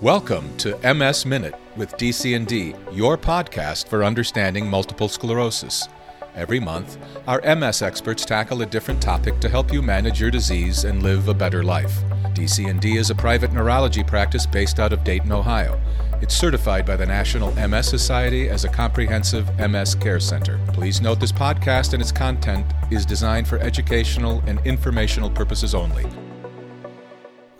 Welcome to MS Minute with DC&D, your podcast for understanding multiple sclerosis. Every month, our MS experts tackle a different topic to help you manage your disease and live a better life. DC&D is a private neurology practice based out of Dayton, Ohio. It's certified by the National MS Society as a comprehensive MS care center. Please note this podcast and its content is designed for educational and informational purposes only.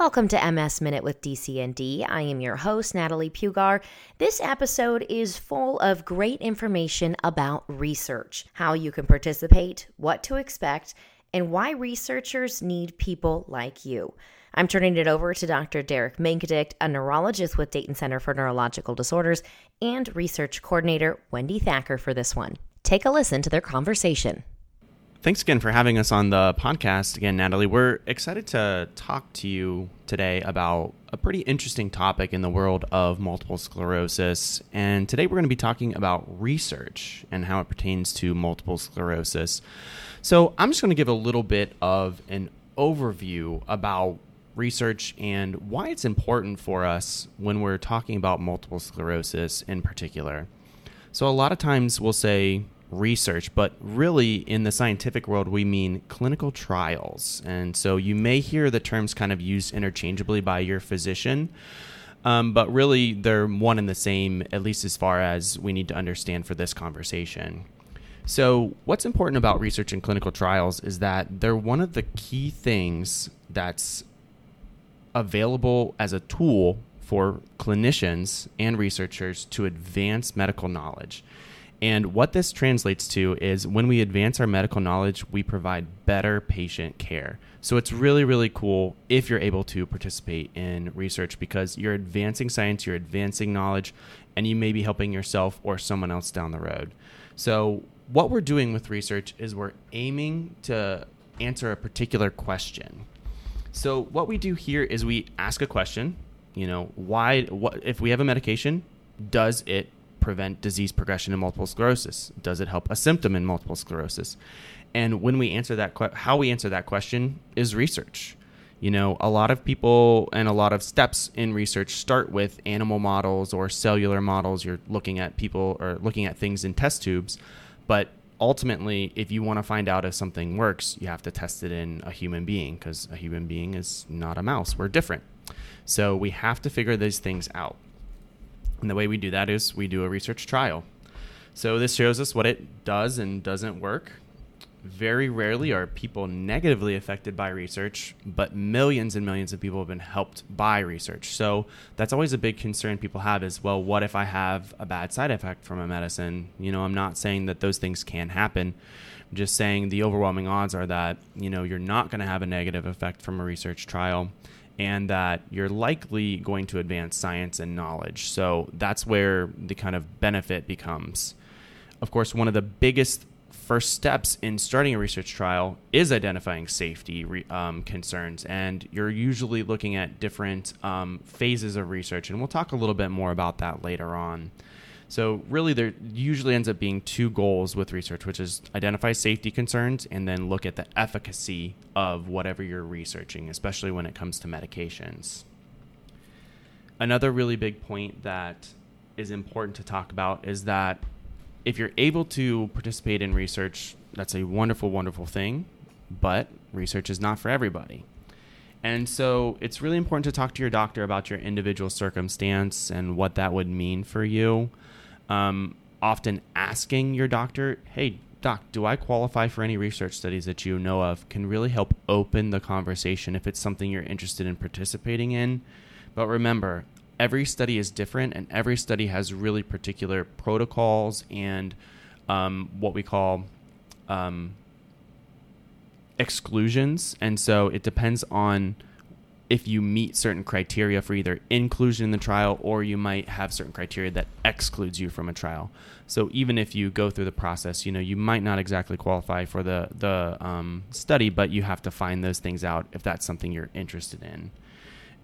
Welcome to MS Minute with DC&D. I am your host, Natalie Pugar. This episode is full of great information about research, how you can participate, what to expect, and why researchers need people like you. I'm turning it over to Dr. Derek Mankadicht, a neurologist with Dayton Center for Neurological Disorders, and research coordinator Wendy Thacker for this one. Take a listen to their conversation. Thanks again for having us on the podcast again, Natalie. We're excited to talk to you today about a pretty interesting topic in the world of multiple sclerosis. And today we're going to be talking about research and how it pertains to multiple sclerosis. So I'm just going to give a little bit of an overview about research and why it's important for us when we're talking about multiple sclerosis in particular. So, a lot of times we'll say research, but really in the scientific world, we mean clinical trials. And so you may hear the terms kind of used interchangeably by your physician. Um, but really, they're one and the same, at least as far as we need to understand for this conversation. So, what's important about research and clinical trials is that they're one of the key things that's available as a tool for clinicians and researchers to advance medical knowledge. And what this translates to is when we advance our medical knowledge, we provide better patient care. So it's really, really cool if you're able to participate in research because you're advancing science, you're advancing knowledge, and you may be helping yourself or someone else down the road. So, what we're doing with research is we're aiming to answer a particular question. So, what we do here is we ask a question, you know, why, what, if we have a medication, does it prevent disease progression in multiple sclerosis? Does it help a symptom in multiple sclerosis? And when we answer that, que- how we answer that question is research. You know, a lot of people and a lot of steps in research start with animal models or cellular models. You're looking at people or looking at things in test tubes. But ultimately, if you want to find out if something works, you have to test it in a human being because a human being is not a mouse. We're different. So we have to figure these things out. And the way we do that is we do a research trial. So this shows us what it does and doesn't work. Very rarely are people negatively affected by research, but millions and millions of people have been helped by research. So that's always a big concern people have is, well, what if I have a bad side effect from a medicine? You know, I'm not saying that those things can happen. I'm just saying the overwhelming odds are that, you know, you're not going to have a negative effect from a research trial and that you're likely going to advance science and knowledge. So that's where the kind of benefit becomes. Of course, one of the biggest first steps in starting a research trial is identifying safety um, concerns, and you're usually looking at different um, phases of research, and we'll talk a little bit more about that later on. So really, there usually ends up being two goals with research, which is identify safety concerns and then look at the efficacy of whatever you're researching, especially when it comes to medications. Another really big point that is important to talk about is that if you're able to participate in research, that's a wonderful, wonderful thing, but research is not for everybody. And so it's really important to talk to your doctor about your individual circumstance and what that would mean for you um, often asking your doctor, hey, doc, do I qualify for any research studies that you know of can really help open the conversation if it's something you're interested in participating in. But remember, every study is different and every study has really particular protocols and um, what we call um, exclusions. And so it depends on if you meet certain criteria for either inclusion in the trial or you might have certain criteria that excludes you from a trial. So even if you go through the process, you know, you might not exactly qualify for the the um, study, but you have to find those things out if that's something you're interested in.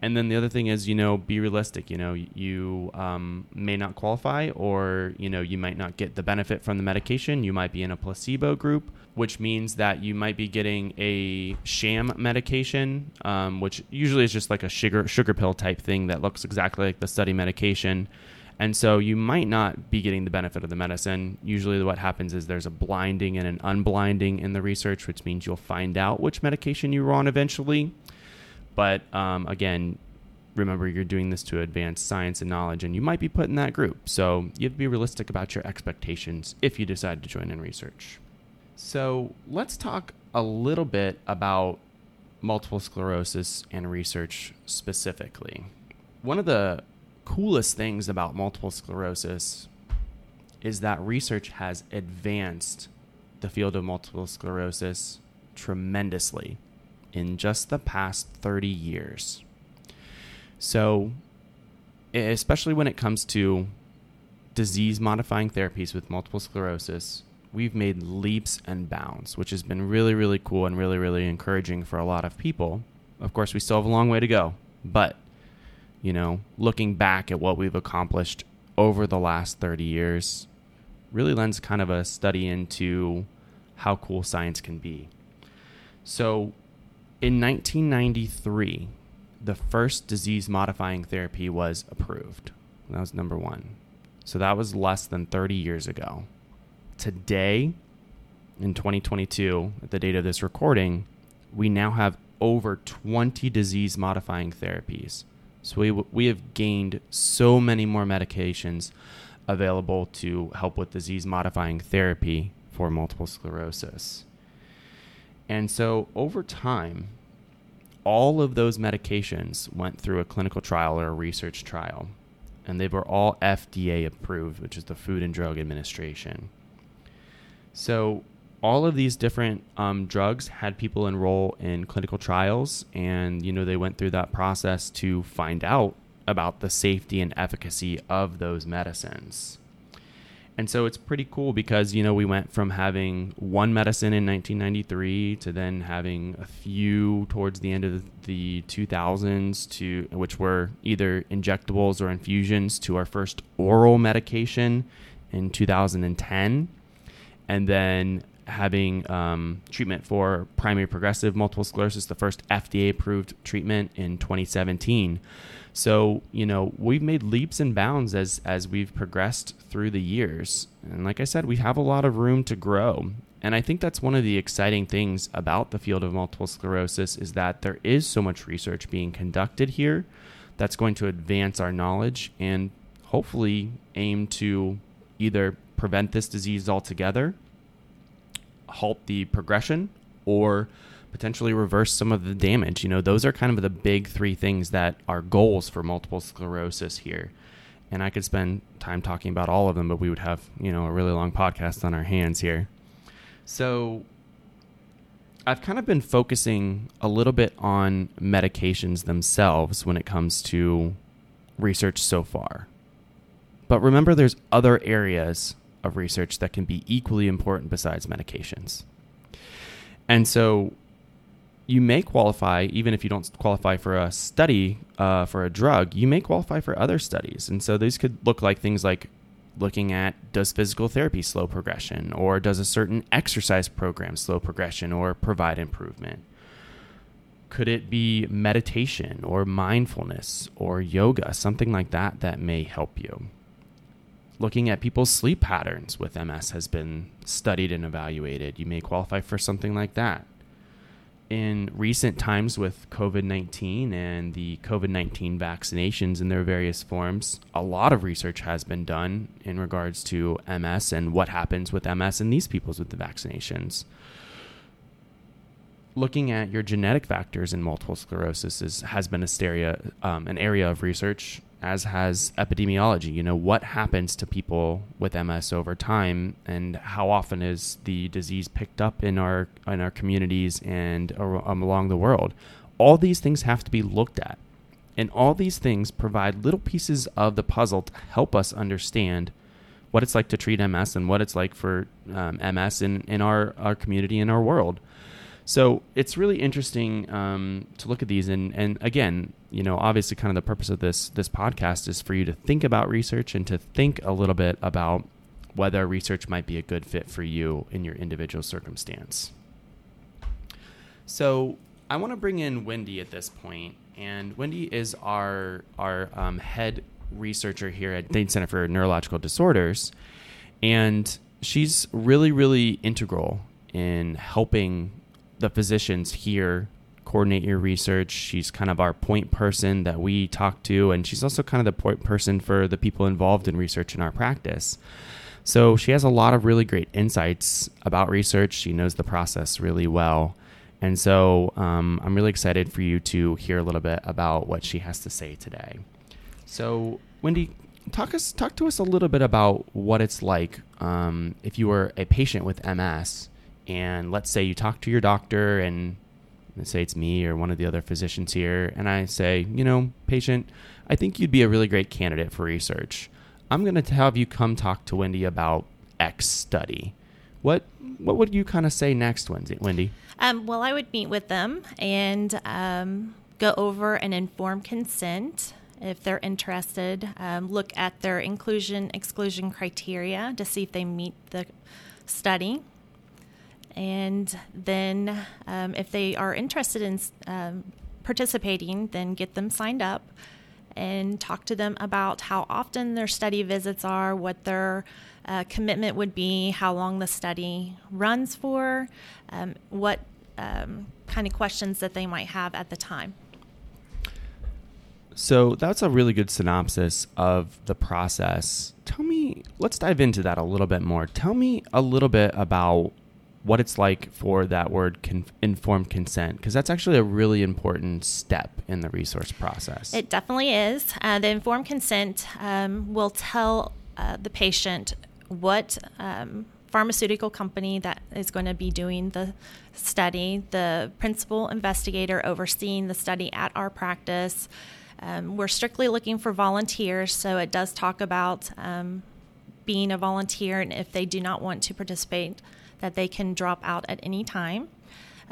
And then the other thing is, you know, be realistic. You know, you um, may not qualify, or you know, you might not get the benefit from the medication. You might be in a placebo group, which means that you might be getting a sham medication, um, which usually is just like a sugar sugar pill type thing that looks exactly like the study medication. And so you might not be getting the benefit of the medicine. Usually, what happens is there's a blinding and an unblinding in the research, which means you'll find out which medication you were on eventually. But um, again, remember you're doing this to advance science and knowledge, and you might be put in that group. So you have to be realistic about your expectations if you decide to join in research. So let's talk a little bit about multiple sclerosis and research specifically. One of the coolest things about multiple sclerosis is that research has advanced the field of multiple sclerosis tremendously in just the past 30 years. So, especially when it comes to disease modifying therapies with multiple sclerosis, we've made leaps and bounds, which has been really, really cool and really, really encouraging for a lot of people. Of course, we still have a long way to go, but you know, looking back at what we've accomplished over the last 30 years really lends kind of a study into how cool science can be. So, in 1993, the first disease modifying therapy was approved. That was number one. So, that was less than 30 years ago. Today, in 2022, at the date of this recording, we now have over 20 disease modifying therapies so we we have gained so many more medications available to help with disease modifying therapy for multiple sclerosis. And so over time, all of those medications went through a clinical trial or a research trial, and they were all FDA approved, which is the Food and Drug Administration. So all of these different um, drugs had people enroll in clinical trials, and you know they went through that process to find out about the safety and efficacy of those medicines. And so it's pretty cool because you know we went from having one medicine in 1993 to then having a few towards the end of the 2000s to which were either injectables or infusions to our first oral medication in 2010 and then having um, treatment for primary progressive multiple sclerosis, the first FDA approved treatment in 2017. So, you know, we've made leaps and bounds as as we've progressed through the years. And like I said, we have a lot of room to grow. And I think that's one of the exciting things about the field of multiple sclerosis is that there is so much research being conducted here that's going to advance our knowledge and hopefully aim to either prevent this disease altogether halt the progression or potentially reverse some of the damage. You know, those are kind of the big three things that are goals for multiple sclerosis here. And I could spend time talking about all of them, but we would have, you know, a really long podcast on our hands here. So I've kind of been focusing a little bit on medications themselves when it comes to research so far. But remember, there's other areas of research that can be equally important besides medications. And so you may qualify, even if you don't qualify for a study uh, for a drug, you may qualify for other studies. And so these could look like things like looking at does physical therapy slow progression, or does a certain exercise program slow progression or provide improvement? Could it be meditation or mindfulness or yoga, something like that that may help you? looking at people's sleep patterns with MS has been studied and evaluated. You may qualify for something like that. In recent times with COVID 19 and the COVID 19 vaccinations in their various forms, a lot of research has been done in regards to MS and what happens with MS in these people with the vaccinations. Looking at your genetic factors in multiple sclerosis is, has been a stereo, um, an area of research as has epidemiology. You know, what happens to people with MS over time, and how often is the disease picked up in our in our communities and along the world? All these things have to be looked at, and all these things provide little pieces of the puzzle to help us understand what it's like to treat MS and what it's like for um, MS in, in our, our community in our world. So it's really interesting um, to look at these, and and again, you know, obviously, kind of the purpose of this this podcast is for you to think about research and to think a little bit about whether research might be a good fit for you in your individual circumstance. So I want to bring in Wendy at this point, and Wendy is our our um, head researcher here at Dayton Center for Neurological Disorders, and she's really really integral in helping the physicians here coordinate your research. She's kind of our point person that we talk to, and she's also kind of the point person for the people involved in research in our practice. So she has a lot of really great insights about research. She knows the process really well. And so um, I'm really excited for you to hear a little bit about what she has to say today. So, Wendy, talk us talk to us a little bit about what it's like um, if you were a patient with MS, and let's say you talk to your doctor, and say it's me or one of the other physicians here, and I say, you know, patient, I think you'd be a really great candidate for research. I'm going to have you come talk to Wendy about X study. What what would you kind of say next, Wendy? Um, well, I would meet with them and um, go over an informed consent if they're interested. Um, look at their inclusion exclusion criteria to see if they meet the study. And then, um, if they are interested in um, participating, then get them signed up and talk to them about how often their study visits are, what their uh, commitment would be, how long the study runs for, um, what um, kind of questions that they might have at the time. So that's a really good synopsis of the process. Tell me, let's dive into that a little bit more. Tell me a little bit about what it's like for that word con- informed consent because that's actually a really important step in the resource process it definitely is uh, the informed consent um, will tell uh, the patient what um, pharmaceutical company that is going to be doing the study, the principal investigator overseeing the study at our practice. Um, we're strictly looking for volunteers, so it does talk about um, being a volunteer, and if they do not want to participate, that they can drop out at any time.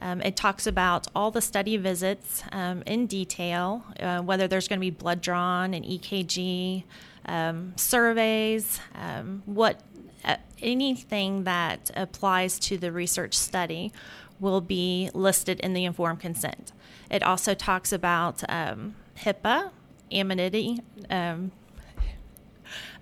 Um, it talks about all the study visits um, in detail, uh, whether there's going to be blood drawn, an EKG, um, surveys, um, what uh, anything that applies to the research study will be listed in the informed consent. It also talks about um, HIPAA, anonymity.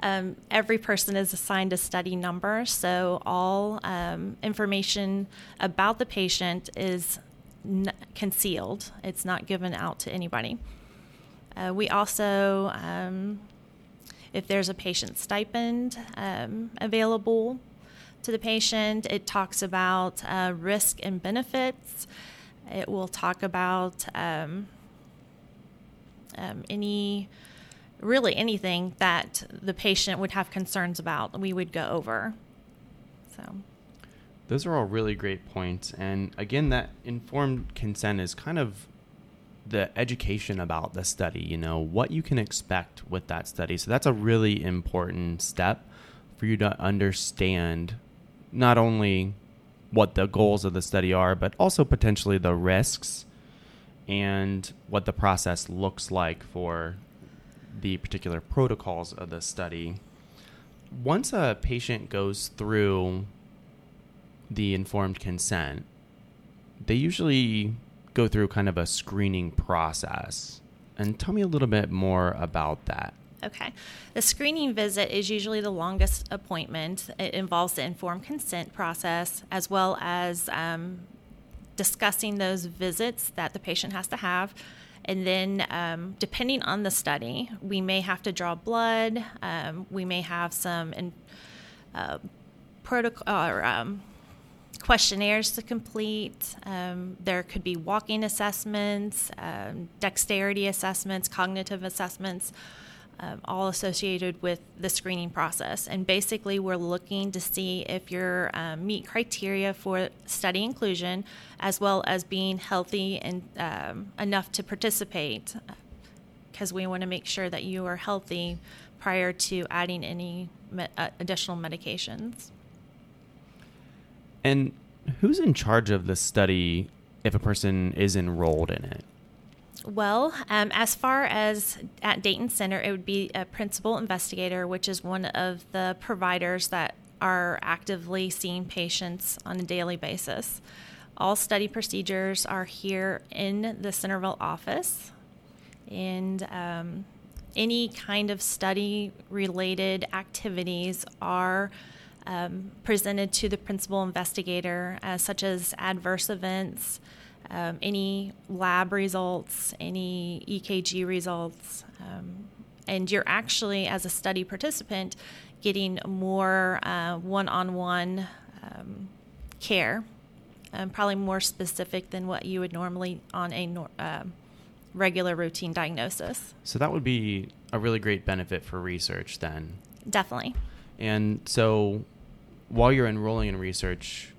Um, every person is assigned a study number, so all um, information about the patient is n- concealed. It's not given out to anybody. Uh, we also um, if there's a patient stipend um, available to the patient, it talks about uh, risk and benefits. It will talk about um, um, any, really anything that the patient would have concerns about, we would go over. So. Those are all really great points. And again, that informed consent is kind of the education about the study, you know, what you can expect with that study. So that's a really important step for you to understand not only what the goals of the study are, but also potentially the risks and what the process looks like for the particular protocols of the study. Once a patient goes through the informed consent, they usually go through kind of a screening process. And tell me a little bit more about that. Okay. The screening visit is usually the longest appointment. It involves the informed consent process as well as um, discussing those visits that the patient has to have. And then, um, depending on the study, we may have to draw blood. Um, we may have some in, uh, protocol or um, questionnaires to complete. Um, there could be walking assessments, um, dexterity assessments, cognitive assessments, um, all associated with the screening process. And basically, we're looking to see if you um, meet criteria for study inclusion, as well as being healthy and um, enough to participate, because we want to make sure that you are healthy prior to adding any me- uh, additional medications. And who's in charge of the study if a person is enrolled in it? Well, um, as far as at Dayton Center, it would be a principal investigator, which is one of the providers that are actively seeing patients on a daily basis. All study procedures are here in the Centerville office, and um, any kind of study related activities are um, presented to the principal investigator, uh, such as adverse events, um, any lab results, any EKG results. Um, and you're actually, as a study participant, getting more one on one care, um, probably more specific than what you would normally on a nor- uh, regular routine diagnosis. So that would be a really great benefit for research then. Definitely. And so while you're enrolling in research,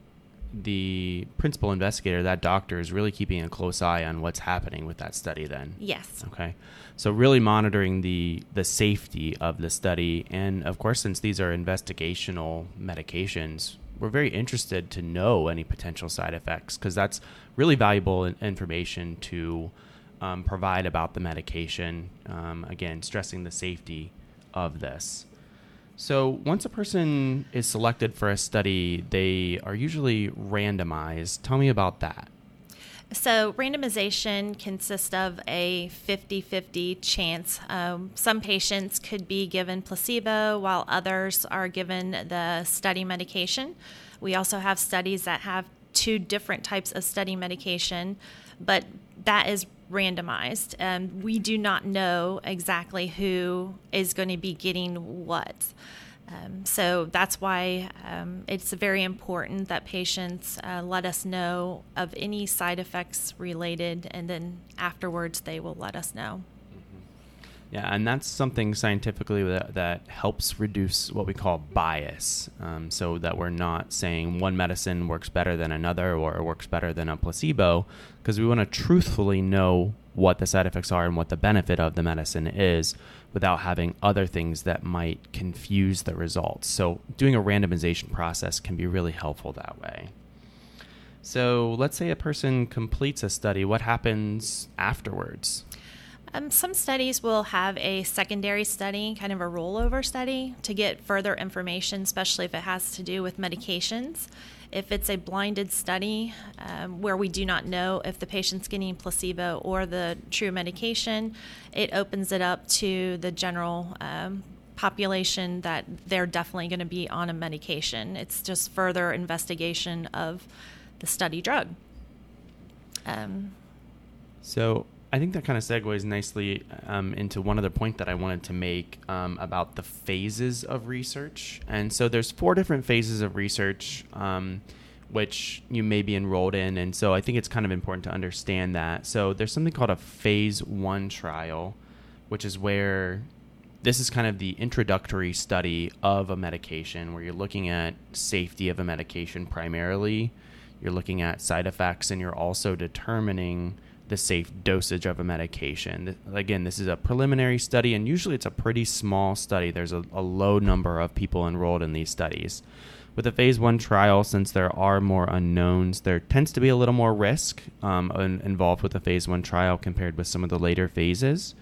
the principal investigator, that doctor, is really keeping a close eye on what's happening with that study then. Yes. Okay. So really monitoring the the safety of the study and of course since these are investigational medications, we're very interested to know any potential side effects because that's really valuable information to um, provide about the medication. Um, again, stressing the safety of this. So, once a person is selected for a study, they are usually randomized. Tell me about that. So, randomization consists of a 50 50 chance. Um, some patients could be given placebo, while others are given the study medication. We also have studies that have two different types of study medication, but that is randomized. Um, we do not know exactly who is going to be getting what. Um, so that's why um, it's very important that patients uh, let us know of any side effects related, and then afterwards they will let us know. Yeah, and that's something scientifically that, that helps reduce what we call bias, um, so that we're not saying one medicine works better than another or works better than a placebo, because we want to truthfully know what the side effects are and what the benefit of the medicine is without having other things that might confuse the results. So, doing a randomization process can be really helpful that way. So, let's say a person completes a study, what happens afterwards? Um, some studies will have a secondary study, kind of a rollover study, to get further information, especially if it has to do with medications. If it's a blinded study um, where we do not know if the patient's getting placebo or the true medication, it opens it up to the general um, population that they're definitely going to be on a medication. It's just further investigation of the study drug. Um, so, I think that kind of segues nicely um, into one other point that I wanted to make um, about the phases of research. And so there's four different phases of research um, which you may be enrolled in. And so I think it's kind of important to understand that. So there's something called a phase one trial, which is where this is kind of the introductory study of a medication where you're looking at safety of a medication primarily. You're looking at side effects and you're also determining the safe dosage of a medication. Again, this is a preliminary study, and usually it's a pretty small study. There's a, a low number of people enrolled in these studies. With a phase one trial, since there are more unknowns, there tends to be a little more risk um, involved with a phase one trial compared with some of the later phases.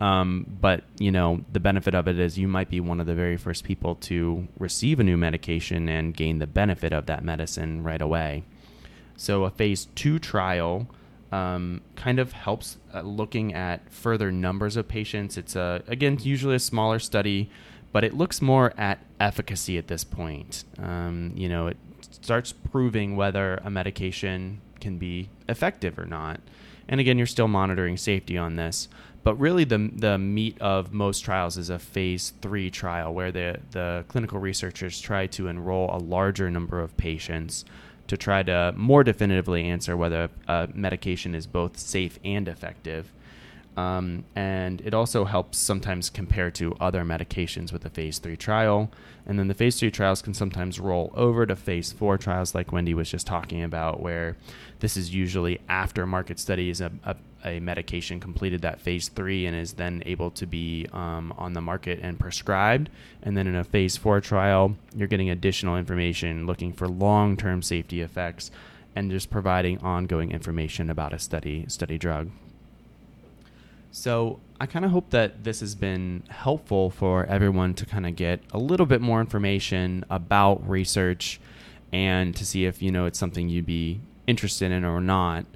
Um, but you know the benefit of it is you might be one of the very first people to receive a new medication and gain the benefit of that medicine right away. So a phase two trial um, kind of helps uh, looking at further numbers of patients. It's a again usually a smaller study, but it looks more at efficacy at this point. Um, you know, it starts proving whether a medication can be effective or not. And again, you're still monitoring safety on this. But really, the, the meat of most trials is a phase three trial where the, the clinical researchers try to enroll a larger number of patients to try to more definitively answer whether a medication is both safe and effective. Um, and it also helps sometimes compare to other medications with a phase three trial. And then the phase three trials can sometimes roll over to phase four trials, like Wendy was just talking about, where this is usually after market studies, a, a, a medication completed that phase three and is then able to be um, on the market and prescribed. And then in a phase four trial, you're getting additional information looking for long term safety effects and just providing ongoing information about a study study drug. So I kind of hope that this has been helpful for everyone to kind of get a little bit more information about research and to see if you know it's something you'd be interested in or not.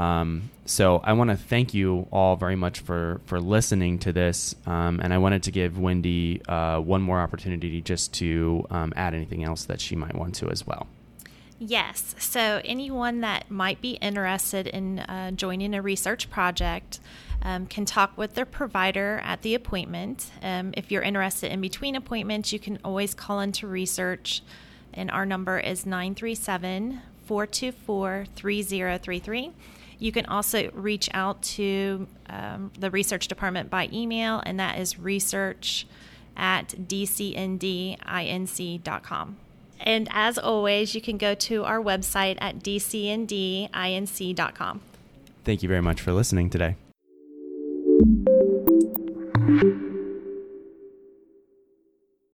Um, so I want to thank you all very much for for listening to this, um, and I wanted to give Wendy uh, one more opportunity just to um, add anything else that she might want to as well. Yes. So anyone that might be interested in uh, joining a research project. Um, can talk with their provider at the appointment. Um, if you're interested in between appointments, you can always call into research, and our number is 937 424 3033. You can also reach out to um, the research department by email, and that is research at dcndinc.com. And as always, you can go to our website at dcndinc.com. Thank you very much for listening today.